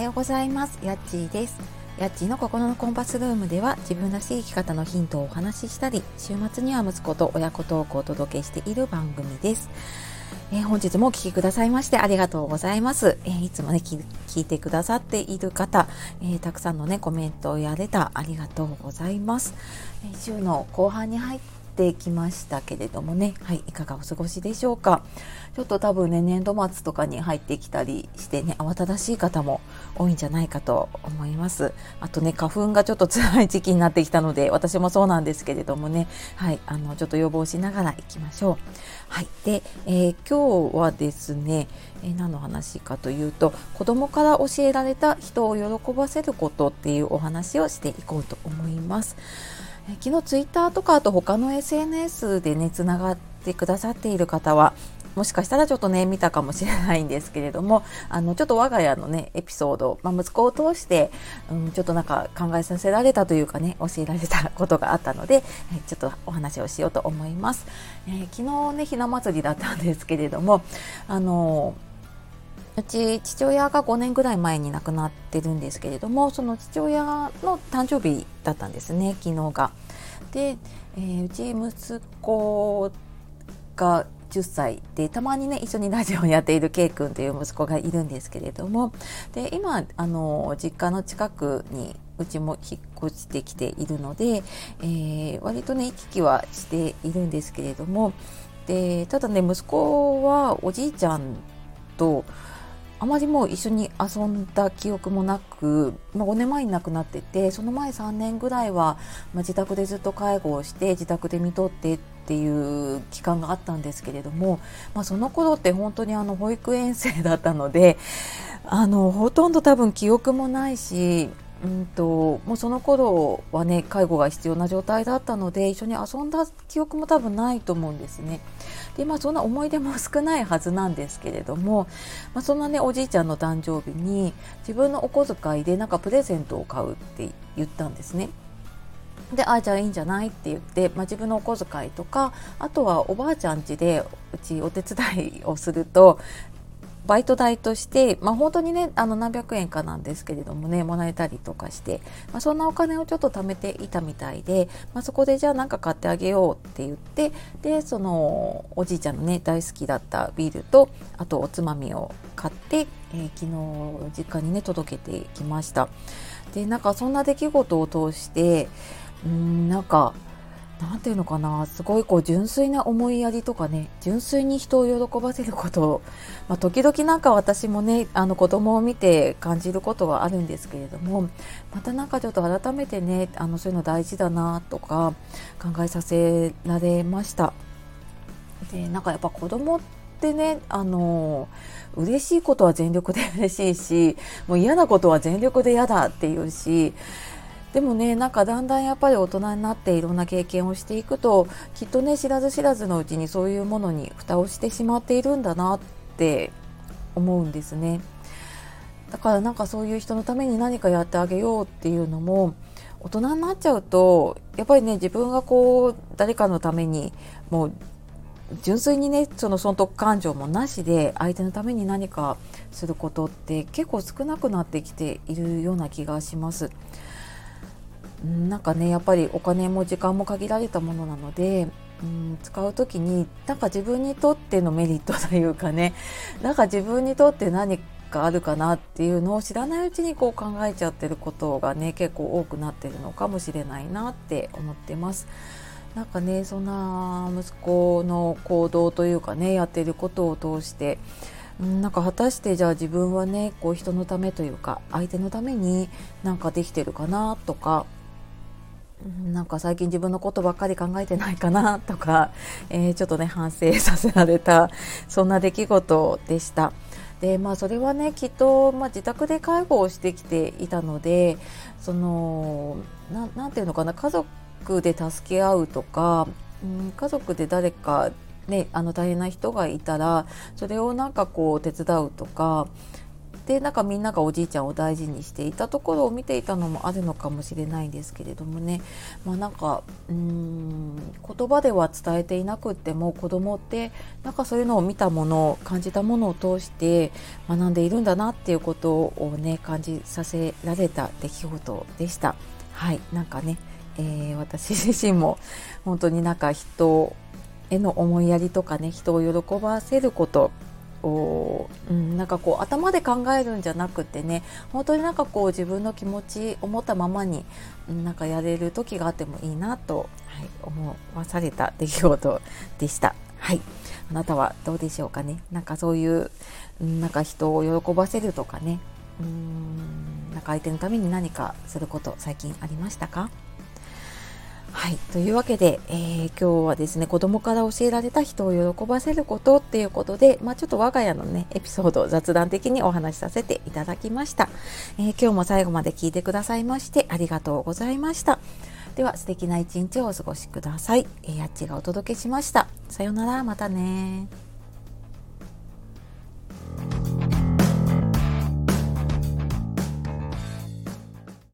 はようございますやっちーですやっちーの心のコンパスルームでは自分らしい生き方のヒントをお話ししたり週末には息子と親子トークをお届けしている番組ですえー、本日もお聴きくださいましてありがとうございます。えー、いつもね聞、いてくださっている方、えー、たくさんのね、コメントやれたありがとうございます。え週の後半に入ってきましたけれどもね、はい、いかがお過ごしでしょうか。ちょっと多分ね、年度末とかに入ってきたりしてね、慌ただしい方も多いんじゃないかと思います。あとね、花粉がちょっと辛い時期になってきたので、私もそうなんですけれどもね、はい、あの、ちょっと予防しながら行きましょう。はい。で、えー、今日はですね、えー、何の話かというと、子供から教えられた人を喜ばせることっていうお話をしていこうと思います。え、昨日ツイッターとかあと他の SNS でね、つながってくださっている方は、もしかしたらちょっとね見たかもしれないんですけれども あのちょっと我が家のねエピソード、まあ、息子を通して、うん、ちょっとなんか考えさせられたというかね教えられたことがあったので、えちょっとお話をしようと思います、えー、昨日ねひな祭りだったんですけれどもあのうち父親が5年ぐらい前に亡くなってるんですけれどもその父親の誕生日だったんですね昨日が。で、えー、うち息子が10歳でたまにね一緒にラジオをやっている K 君という息子がいるんですけれどもで今あの実家の近くにうちも引っ越してきているので、えー、割とね行き来はしているんですけれどもでただね息子はおじいちゃんとあまりもう一緒に遊んだ記憶もなく、まあ、5年前に亡くなっててその前3年ぐらいは、まあ、自宅でずっと介護をして自宅で見とってっていう期間があったんですけれども、まあ、その頃って本当にあの保育園生だったのであのほとんど多分記憶もないしうんともうその頃はね介護が必要な状態だったので一緒に遊んだ記憶も多分ないと思うんですね。でまあそんな思い出も少ないはずなんですけれども、まあ、そんなねおじいちゃんの誕生日に自分のお小遣いでなんかプレゼントを買うって言ったんですね。でああじゃあいいんじゃないって言って、まあ、自分のお小遣いとかあとはおばあちゃん家でうちお手伝いをするとバイト代として、まあ、本当にねあの何百円かなんですけれどもねもらえたりとかして、まあ、そんなお金をちょっと貯めていたみたいで、まあ、そこでじゃあ何か買ってあげようって言ってでそのおじいちゃんのね大好きだったビールとあとおつまみを買って、えー、昨日実家にね届けてきました。でなんかそんな出来事を通してうんなんか何て言うのかなすごいこう純粋な思いやりとかね純粋に人を喜ばせること、まあ、時々なんか私もねあの子供を見て感じることはあるんですけれどもまたなんかちょっと改めてねあのそういうの大事だなとか考えさせられました。でなんかやっぱ子供ってねあの嬉しいことは全力で嬉しいしもう嫌なことは全力で嫌だっていうしでもねなんかだんだんやっぱり大人になっていろんな経験をしていくときっとね知らず知らずのうちにそういうものに蓋をしてしまっているんだなって思うんですね。だからなんかそういう人のために何かやってあげようっていうのも大人になっちゃうとやっぱりね自分がこう誰かのためにもう純粋にねその損得感情もなしで相手のために何かすることって結構少なくなってきているような気がします。なんかねやっぱりお金も時間も限られたものなので、うん、使う時になんか自分にとってのメリットというかね なんか自分にとって何かあるかなっていうのを知らないうちにこう考えちゃってることがね結構多くなってるのかもしれないなって思ってます。なんかねそんな息子の行動というかねやってることを通してなんか果たしてじゃあ自分はねこう人のためというか相手のためになんかできてるかなとかなんか最近自分のことばっかり考えてないかなとか、えー、ちょっとね反省させられた そんな出来事でした。でまあそれはねきっと、まあ、自宅で介護をしてきていたのでその何て言うのかな家族で助け合うとか、うん、家族で誰かね、あの大変な人がいたらそれをなんかこう手伝うとかでなんかみんながおじいちゃんを大事にしていたところを見ていたのもあるのかもしれないんですけれどもねまあなんかうーん言葉では伝えていなくっても子供ってなんかそういうのを見たもの感じたものを通して学んでいるんだなっていうことをね感じさせられた出来事でした。はいなんかね、えー、私自身も本当になんか人への思いやりとかね人を喜ばせることを、うん、なんかこう頭で考えるんじゃなくてね本当になんかこう自分の気持ち思ったままに、うん、なんかやれる時があってもいいなと、はい、思わされた出来事でした。はい、あなたはどうでしょうかね。なんかそういう、うん、なんか人を喜ばせるとかね。うんなんか相手のために何かすること最近ありましたか？はい。というわけで、えー、今日はですね、子供から教えられた人を喜ばせることっていうことで、まあ、ちょっと我が家のね、エピソードを雑談的にお話しさせていただきました。えー、今日も最後まで聞いてくださいましてありがとうございました。では、素敵な一日をお過ごしください。えー、やっちがお届けしました。さようなら、またね